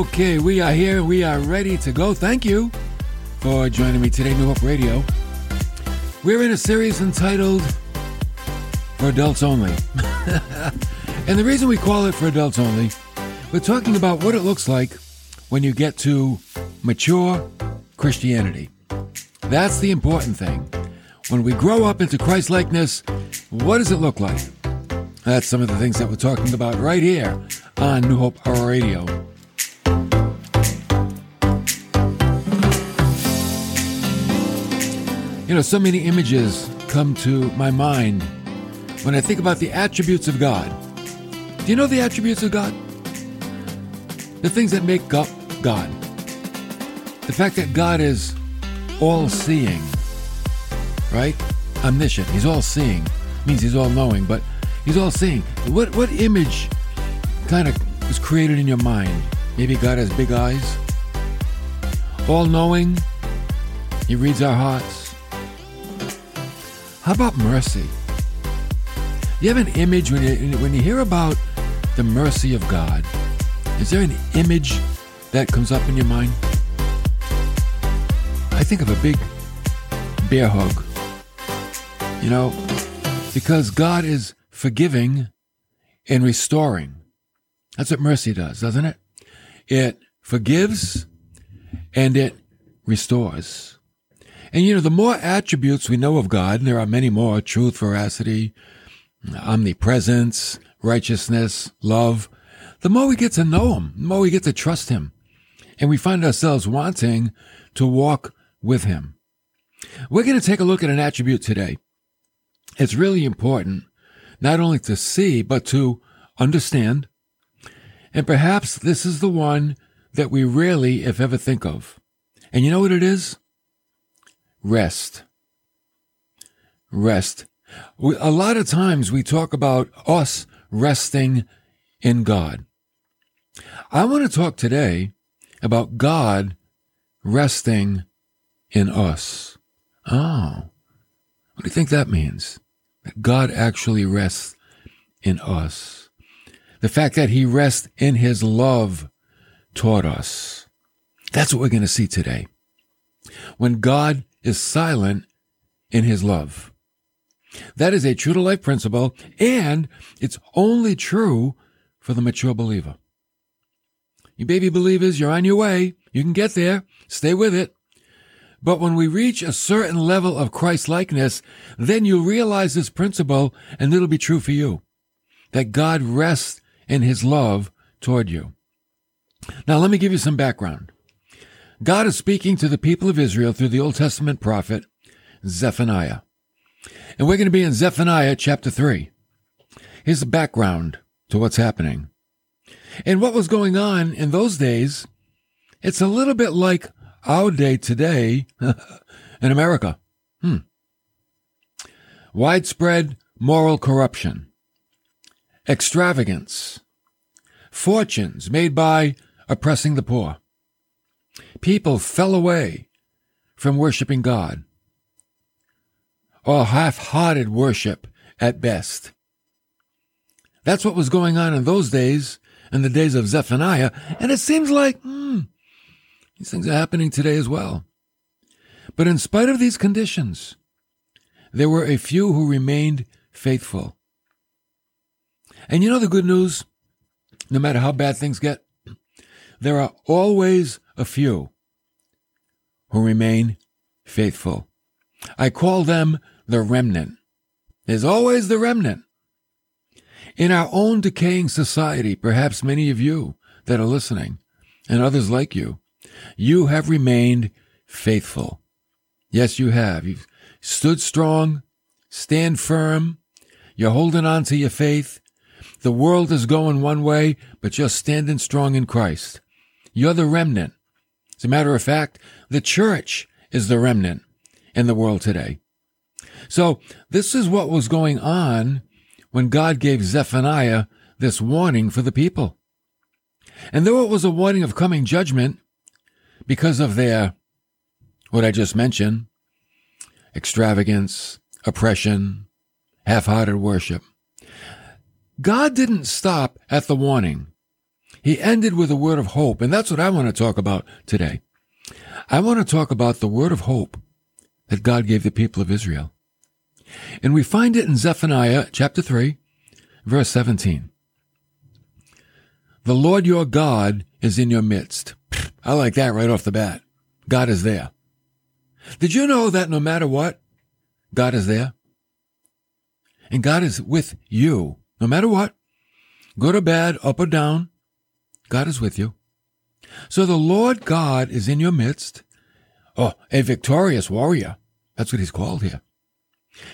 Okay, we are here. We are ready to go. Thank you for joining me today, New Hope Radio. We're in a series entitled For Adults Only. and the reason we call it For Adults Only, we're talking about what it looks like when you get to mature Christianity. That's the important thing. When we grow up into Christ likeness, what does it look like? That's some of the things that we're talking about right here on New Hope Radio. You know, so many images come to my mind when I think about the attributes of God. Do you know the attributes of God? The things that make up God. The fact that God is all seeing, right? Omniscient. He's all seeing. Means he's all knowing, but he's all seeing. What what image kind of was created in your mind? Maybe God has big eyes. All knowing. He reads our hearts. How about mercy? You have an image when you, when you hear about the mercy of God. Is there an image that comes up in your mind? I think of a big bear hug. You know, because God is forgiving and restoring. That's what mercy does, doesn't it? It forgives and it restores. And you know, the more attributes we know of God, and there are many more truth, veracity, omnipresence, righteousness, love the more we get to know Him, the more we get to trust Him. And we find ourselves wanting to walk with Him. We're going to take a look at an attribute today. It's really important not only to see, but to understand. And perhaps this is the one that we rarely, if ever, think of. And you know what it is? Rest. Rest. A lot of times we talk about us resting in God. I want to talk today about God resting in us. Oh, what do you think that means? That God actually rests in us. The fact that he rests in his love toward us. That's what we're going to see today. When God is silent in his love. That is a true to life principle, and it's only true for the mature believer. You baby believers, you're on your way. You can get there. Stay with it. But when we reach a certain level of Christ likeness, then you'll realize this principle and it'll be true for you. That God rests in his love toward you. Now let me give you some background. God is speaking to the people of Israel through the Old Testament prophet Zephaniah. And we're going to be in Zephaniah chapter 3. Here's the background to what's happening. And what was going on in those days, it's a little bit like our day today in America. Hmm. Widespread moral corruption, extravagance, fortunes made by oppressing the poor, people fell away from worshiping God, or half hearted worship at best. That's what was going on in those days, in the days of Zephaniah, and it seems like hmm, these things are happening today as well. But in spite of these conditions, there were a few who remained faithful. And you know the good news? No matter how bad things get, there are always a few who remain faithful. I call them the remnant. There's always the remnant. In our own decaying society, perhaps many of you that are listening and others like you, you have remained faithful. Yes, you have. You've stood strong, stand firm. You're holding on to your faith. The world is going one way, but you're standing strong in Christ. You're the remnant. As a matter of fact, the church is the remnant in the world today. So this is what was going on when God gave Zephaniah this warning for the people. And though it was a warning of coming judgment because of their, what I just mentioned, extravagance, oppression, half-hearted worship, God didn't stop at the warning. He ended with a word of hope, and that's what I want to talk about today. I want to talk about the word of hope that God gave the people of Israel. And we find it in Zephaniah chapter 3, verse 17. The Lord your God is in your midst. I like that right off the bat. God is there. Did you know that no matter what, God is there? And God is with you, no matter what, good or bad, up or down, God is with you. So the Lord God is in your midst. Oh, a victorious warrior. That's what he's called here.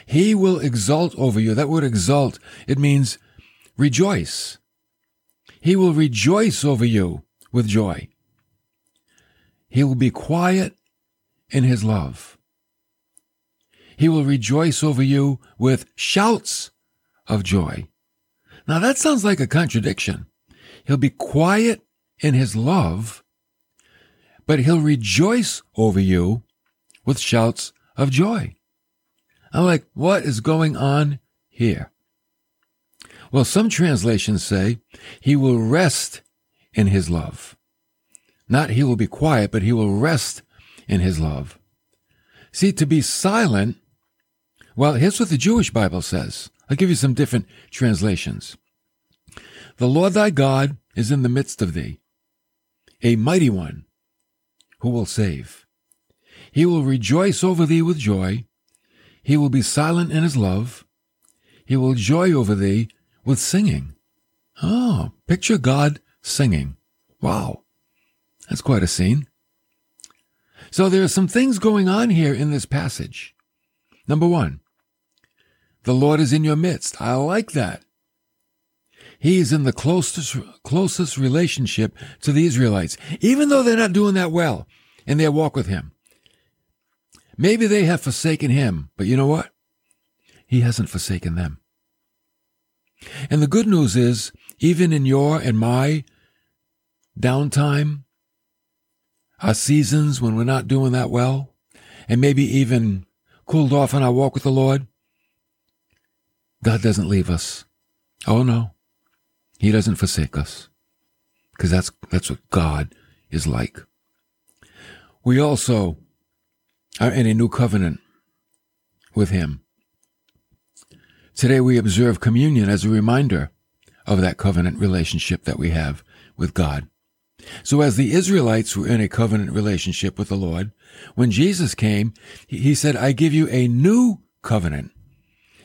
He will exult over you. That word exult, it means rejoice. He will rejoice over you with joy. He will be quiet in his love. He will rejoice over you with shouts of joy. Now that sounds like a contradiction. He'll be quiet in his love, but he'll rejoice over you with shouts of joy. I'm like, what is going on here? Well, some translations say he will rest in his love. Not he will be quiet, but he will rest in his love. See, to be silent, well, here's what the Jewish Bible says. I'll give you some different translations. The Lord thy God is in the midst of thee, a mighty one who will save. He will rejoice over thee with joy. He will be silent in his love. He will joy over thee with singing. Oh, picture God singing. Wow. That's quite a scene. So there are some things going on here in this passage. Number one, the Lord is in your midst. I like that. He is in the closest, closest relationship to the Israelites, even though they're not doing that well in their walk with Him. Maybe they have forsaken Him, but you know what? He hasn't forsaken them. And the good news is, even in your and my downtime, our seasons when we're not doing that well, and maybe even cooled off in our walk with the Lord, God doesn't leave us. Oh no. He doesn't forsake us. Because that's, that's what God is like. We also are in a new covenant with Him. Today we observe communion as a reminder of that covenant relationship that we have with God. So as the Israelites were in a covenant relationship with the Lord, when Jesus came, he said, I give you a new covenant.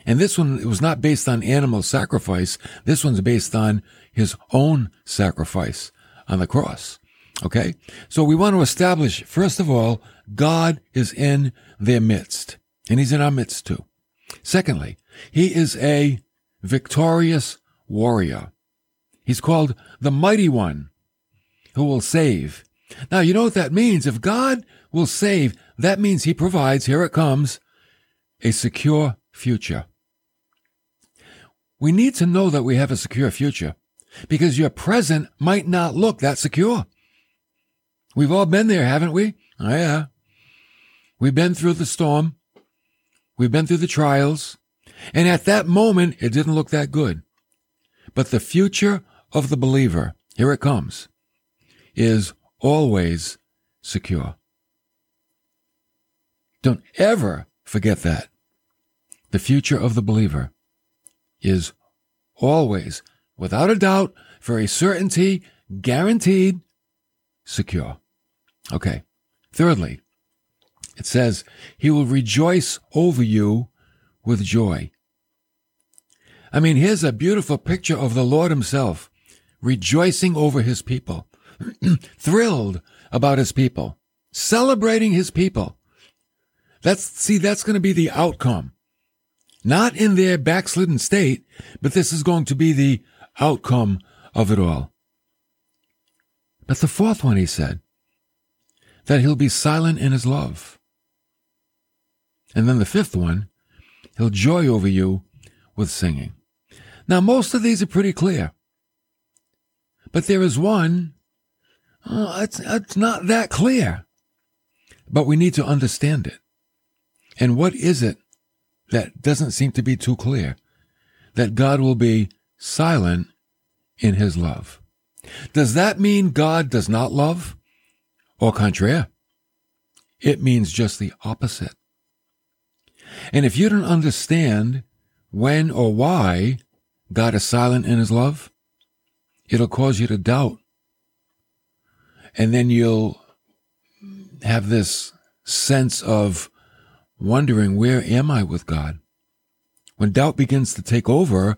And this one was not based on animal sacrifice. This one's based on his own sacrifice on the cross. Okay. So we want to establish, first of all, God is in their midst and he's in our midst too. Secondly, he is a victorious warrior. He's called the mighty one who will save. Now, you know what that means? If God will save, that means he provides, here it comes, a secure future. We need to know that we have a secure future because your present might not look that secure. We've all been there, haven't we? Oh, yeah. We've been through the storm. We've been through the trials. And at that moment, it didn't look that good. But the future of the believer, here it comes is always secure. Don't ever forget that. The future of the believer is always, without a doubt, for a certainty, guaranteed, secure. Okay. Thirdly, it says, He will rejoice over you with joy. I mean, here's a beautiful picture of the Lord Himself rejoicing over His people. thrilled about his people, celebrating his people. That's, see, that's going to be the outcome. Not in their backslidden state, but this is going to be the outcome of it all. But the fourth one, he said, that he'll be silent in his love. And then the fifth one, he'll joy over you with singing. Now, most of these are pretty clear. But there is one Oh, it's, it's not that clear. But we need to understand it. And what is it that doesn't seem to be too clear? That God will be silent in his love. Does that mean God does not love? Au contraire. It means just the opposite. And if you don't understand when or why God is silent in his love, it'll cause you to doubt. And then you'll have this sense of wondering, where am I with God? When doubt begins to take over,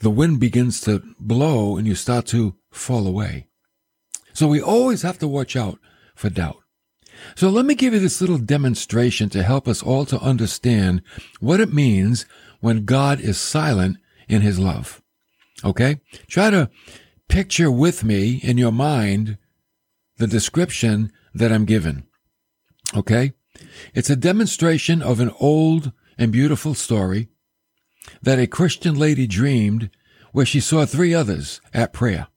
the wind begins to blow and you start to fall away. So we always have to watch out for doubt. So let me give you this little demonstration to help us all to understand what it means when God is silent in his love. Okay? Try to picture with me in your mind the description that I'm given. Okay? It's a demonstration of an old and beautiful story that a Christian lady dreamed where she saw three others at prayer.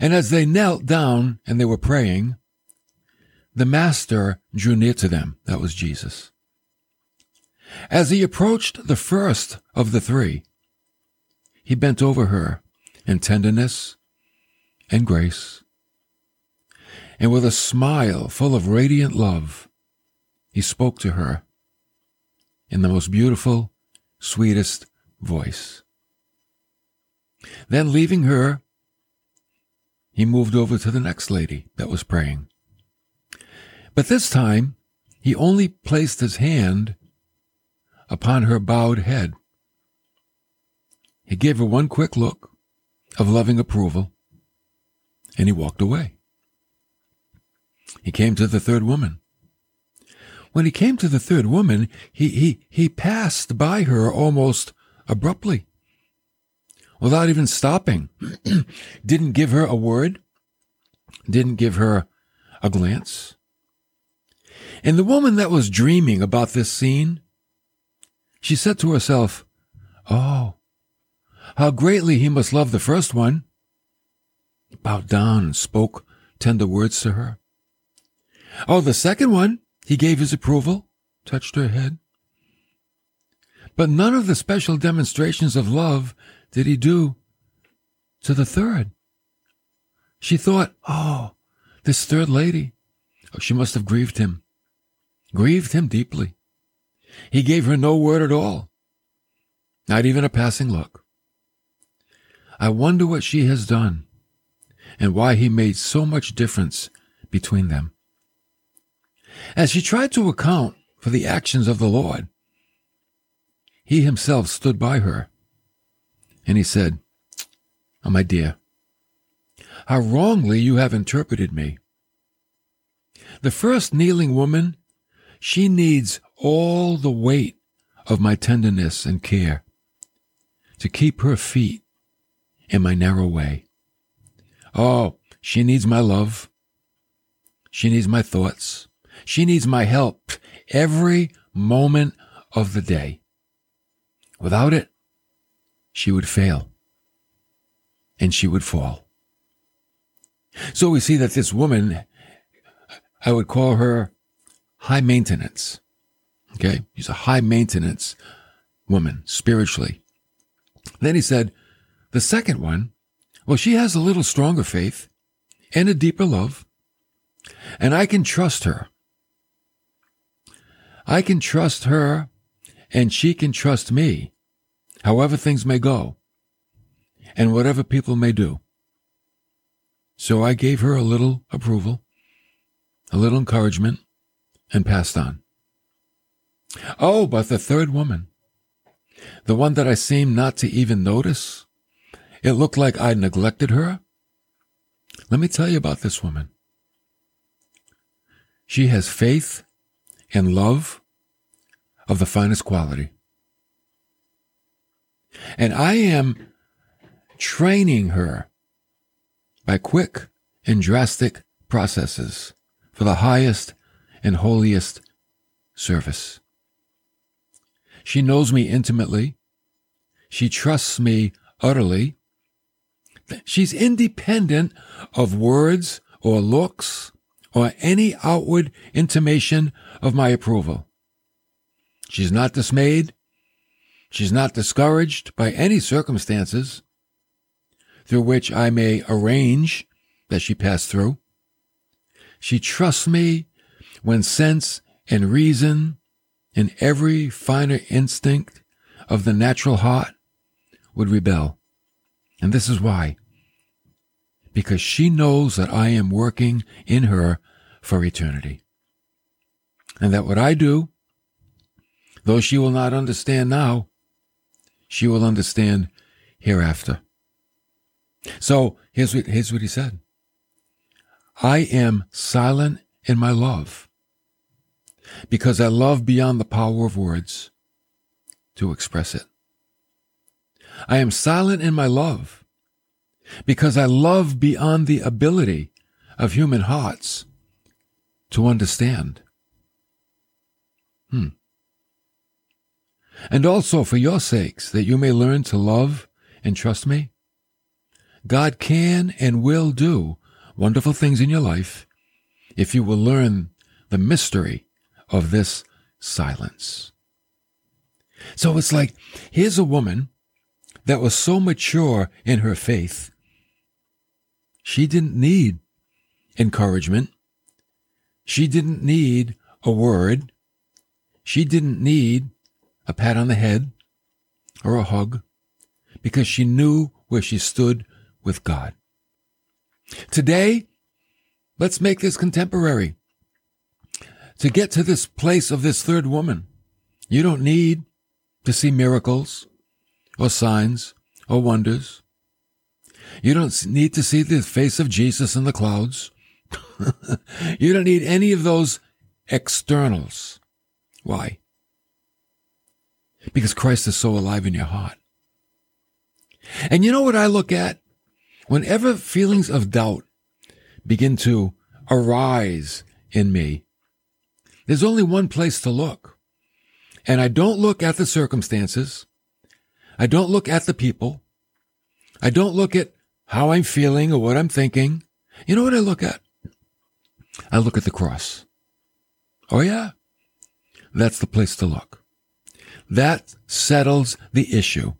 And as they knelt down and they were praying, the Master drew near to them. That was Jesus. As he approached the first of the three, he bent over her in tenderness and grace. And with a smile full of radiant love, he spoke to her in the most beautiful, sweetest voice. Then, leaving her, he moved over to the next lady that was praying. But this time, he only placed his hand upon her bowed head. He gave her one quick look of loving approval, and he walked away. He came to the third woman. When he came to the third woman, he, he, he passed by her almost abruptly, without even stopping. didn't give her a word, didn't give her a glance. And the woman that was dreaming about this scene, she said to herself, Oh, how greatly he must love the first one. Bowed down and spoke tender words to her. Oh, the second one, he gave his approval, touched her head. But none of the special demonstrations of love did he do to the third. She thought, oh, this third lady, oh, she must have grieved him, grieved him deeply. He gave her no word at all, not even a passing look. I wonder what she has done and why he made so much difference between them. As she tried to account for the actions of the Lord, he himself stood by her and he said, Oh, my dear, how wrongly you have interpreted me. The first kneeling woman, she needs all the weight of my tenderness and care to keep her feet in my narrow way. Oh, she needs my love. She needs my thoughts. She needs my help every moment of the day. Without it, she would fail and she would fall. So we see that this woman, I would call her high maintenance. Okay. She's a high maintenance woman spiritually. Then he said, the second one, well, she has a little stronger faith and a deeper love, and I can trust her. I can trust her and she can trust me, however things may go and whatever people may do. So I gave her a little approval, a little encouragement, and passed on. Oh, but the third woman, the one that I seemed not to even notice, it looked like I neglected her. Let me tell you about this woman. She has faith and love of the finest quality. And I am training her by quick and drastic processes for the highest and holiest service. She knows me intimately. She trusts me utterly. She's independent of words or looks or any outward intimation of my approval. She's not dismayed. She's not discouraged by any circumstances. through which I may arrange that she pass through. She trusts me when sense and reason and every finer instinct of the natural heart would rebel. And this is why. Because she knows that I am working in her for eternity. And that what I do, though she will not understand now, she will understand hereafter. So here's what, here's what he said. I am silent in my love because I love beyond the power of words to express it. I am silent in my love because I love beyond the ability of human hearts to understand. Hmm. And also for your sakes, that you may learn to love and trust me. God can and will do wonderful things in your life if you will learn the mystery of this silence. So it's like, here's a woman that was so mature in her faith. She didn't need encouragement. She didn't need a word. She didn't need a pat on the head or a hug because she knew where she stood with God. Today, let's make this contemporary. To get to this place of this third woman, you don't need to see miracles or signs or wonders. You don't need to see the face of Jesus in the clouds. you don't need any of those externals. Why? Because Christ is so alive in your heart. And you know what I look at? Whenever feelings of doubt begin to arise in me, there's only one place to look. And I don't look at the circumstances. I don't look at the people. I don't look at how I'm feeling or what I'm thinking. You know what I look at? I look at the cross. Oh yeah. That's the place to look. That settles the issue.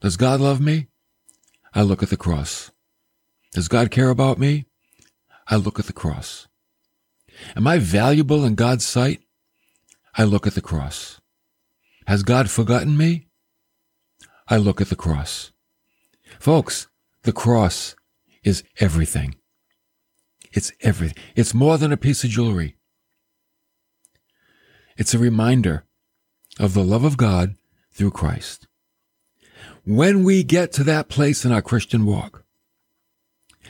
Does God love me? I look at the cross. Does God care about me? I look at the cross. Am I valuable in God's sight? I look at the cross. Has God forgotten me? I look at the cross. Folks, the cross is everything. It's everything. It's more than a piece of jewelry. It's a reminder of the love of God through Christ. When we get to that place in our Christian walk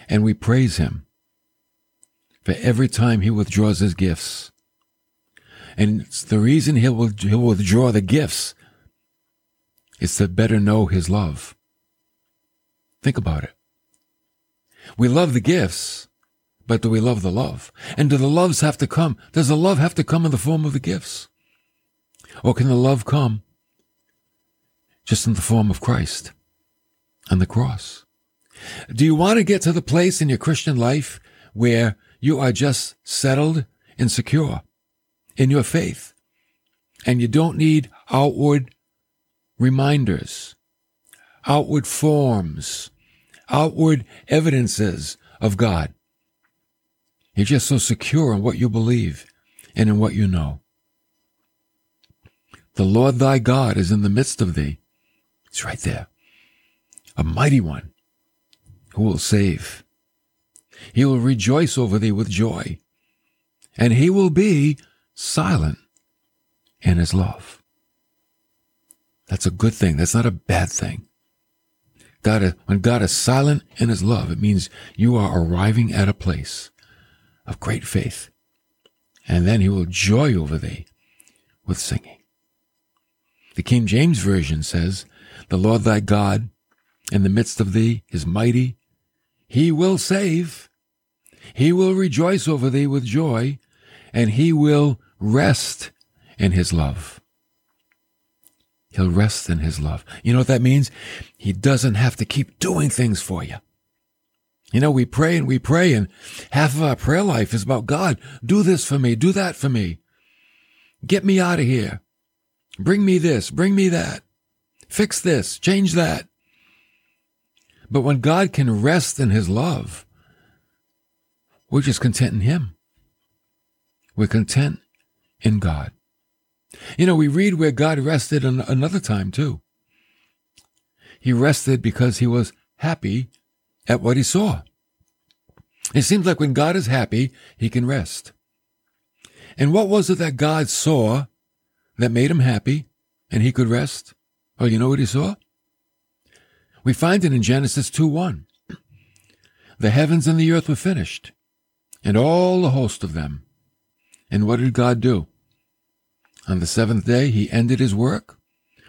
and we praise Him for every time He withdraws His gifts, and it's the reason He'll, he'll withdraw the gifts is to better know His love. Think about it. We love the gifts, but do we love the love? And do the loves have to come? Does the love have to come in the form of the gifts? Or can the love come just in the form of Christ and the cross. Do you want to get to the place in your Christian life where you are just settled and secure in your faith and you don't need outward reminders, outward forms, outward evidences of God? You're just so secure in what you believe and in what you know. The Lord thy God is in the midst of thee. It's right there. A mighty one who will save. He will rejoice over thee with joy, and he will be silent in his love. That's a good thing. That's not a bad thing. God, when God is silent in his love, it means you are arriving at a place of great faith. And then he will joy over thee with singing. The King James Version says, the Lord thy God in the midst of thee is mighty. He will save. He will rejoice over thee with joy, and he will rest in his love. He'll rest in his love. You know what that means? He doesn't have to keep doing things for you. You know, we pray and we pray, and half of our prayer life is about God, do this for me, do that for me. Get me out of here. Bring me this, bring me that. Fix this, change that. But when God can rest in his love, we're just content in him. We're content in God. You know, we read where God rested another time too. He rested because he was happy at what he saw. It seems like when God is happy, he can rest. And what was it that God saw that made him happy and he could rest? Oh, you know what he saw? We find it in Genesis 2 1. The heavens and the earth were finished, and all the host of them. And what did God do? On the seventh day, he ended his work,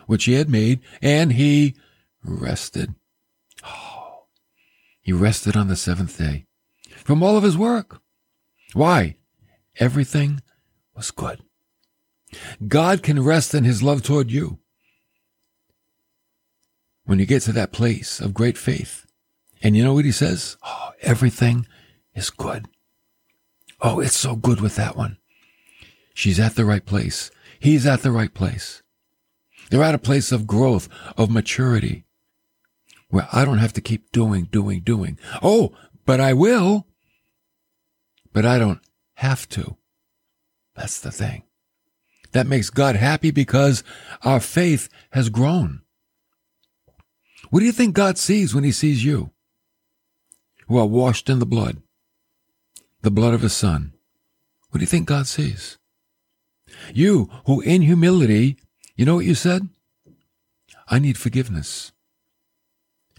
which he had made, and he rested. He rested on the seventh day from all of his work. Why? Everything was good. God can rest in his love toward you. When you get to that place of great faith, and you know what he says? Oh, everything is good. Oh, it's so good with that one. She's at the right place. He's at the right place. They're at a place of growth, of maturity, where I don't have to keep doing, doing, doing. Oh, but I will. But I don't have to. That's the thing. That makes God happy because our faith has grown. What do you think God sees when he sees you? Who are washed in the blood, the blood of his son. What do you think God sees? You who in humility, you know what you said? I need forgiveness.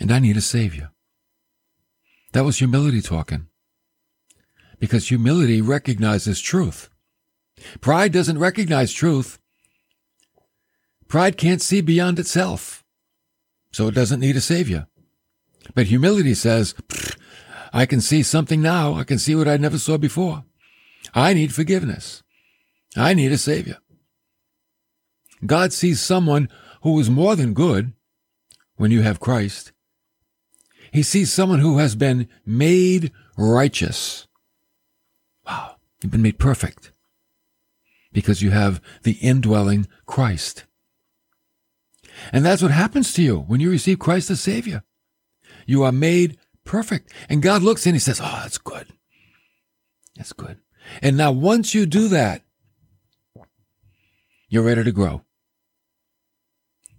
And I need a savior. That was humility talking. Because humility recognizes truth. Pride doesn't recognize truth. Pride can't see beyond itself. So it doesn't need a savior. But humility says, I can see something now. I can see what I never saw before. I need forgiveness. I need a Savior. God sees someone who is more than good when you have Christ. He sees someone who has been made righteous. Wow, you've been made perfect because you have the indwelling Christ. And that's what happens to you when you receive Christ as Savior. You are made perfect. And God looks in and He says, Oh, that's good. That's good. And now once you do that, you're ready to grow.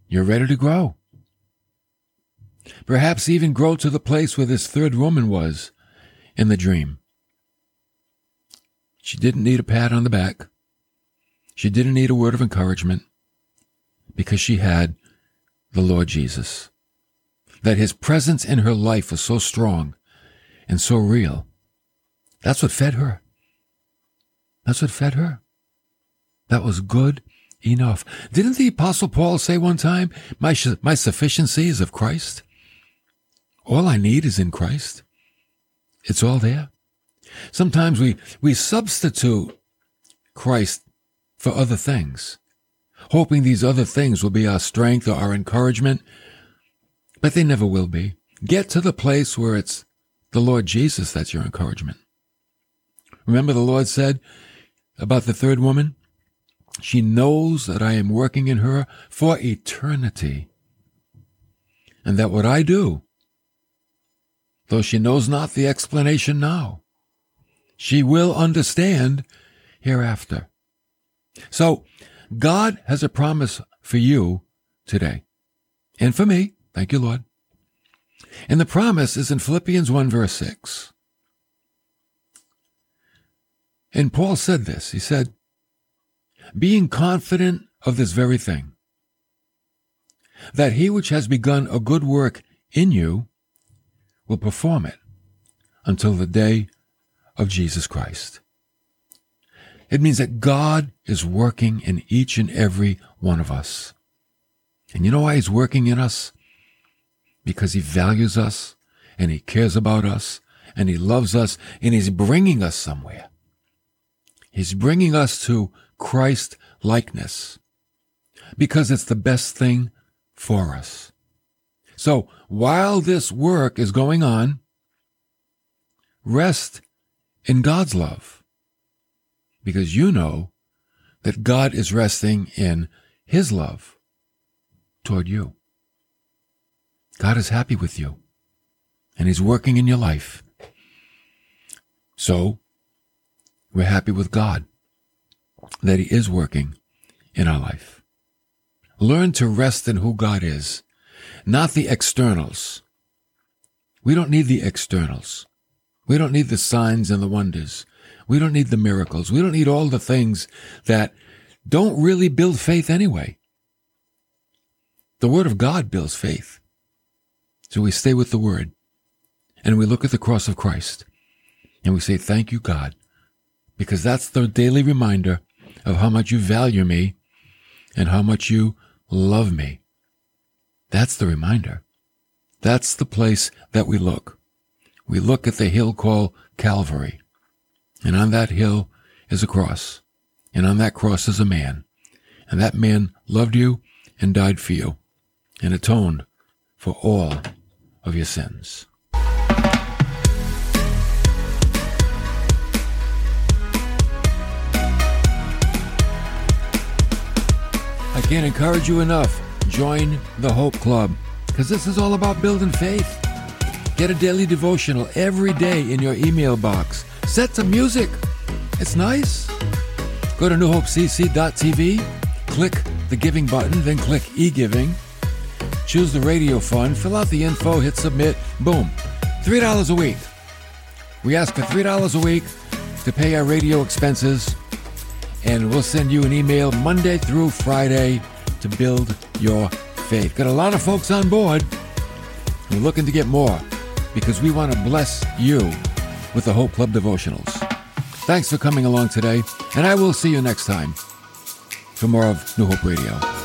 You're ready to grow. Perhaps even grow to the place where this third woman was in the dream. She didn't need a pat on the back. She didn't need a word of encouragement because she had the Lord Jesus. That his presence in her life was so strong and so real. That's what fed her. That's what fed her. That was good enough. Didn't the apostle Paul say one time, my, my sufficiency is of Christ? All I need is in Christ. It's all there. Sometimes we, we substitute Christ for other things, hoping these other things will be our strength or our encouragement, but they never will be. Get to the place where it's the Lord Jesus that's your encouragement. Remember the Lord said about the third woman? She knows that I am working in her for eternity, and that what I do, though she knows not the explanation now, she will understand hereafter. So, God has a promise for you today, and for me. Thank you, Lord. And the promise is in Philippians 1, verse 6. And Paul said this. He said, being confident of this very thing, that he which has begun a good work in you will perform it until the day of Jesus Christ. It means that God is working in each and every one of us. And you know why he's working in us? Because he values us and he cares about us and he loves us and he's bringing us somewhere. He's bringing us to Christ likeness because it's the best thing for us. So while this work is going on, rest in God's love because you know that God is resting in his love toward you. God is happy with you. and He's working in your life. So, we're happy with God that He is working in our life. Learn to rest in who God is, not the externals. We don't need the externals. We don't need the signs and the wonders. We don't need the miracles. We don't need all the things that don't really build faith anyway. The Word of God builds faith. So we stay with the Word and we look at the cross of Christ and we say, Thank you, God, because that's the daily reminder of how much you value me and how much you love me. That's the reminder. That's the place that we look. We look at the hill called Calvary. And on that hill is a cross. And on that cross is a man. And that man loved you and died for you and atoned for all of your sins. I can't encourage you enough. Join the Hope Club because this is all about building faith. Get a daily devotional every day in your email box. Set some music. It's nice. Go to newhopecc.tv, click the giving button, then click e-giving. Choose the radio fund, fill out the info, hit submit, boom. $3 a week. We ask for $3 a week to pay our radio expenses and we'll send you an email Monday through Friday to build your faith. Got a lot of folks on board. We're looking to get more because we want to bless you with the Hope Club devotionals. Thanks for coming along today, and I will see you next time for more of New Hope Radio.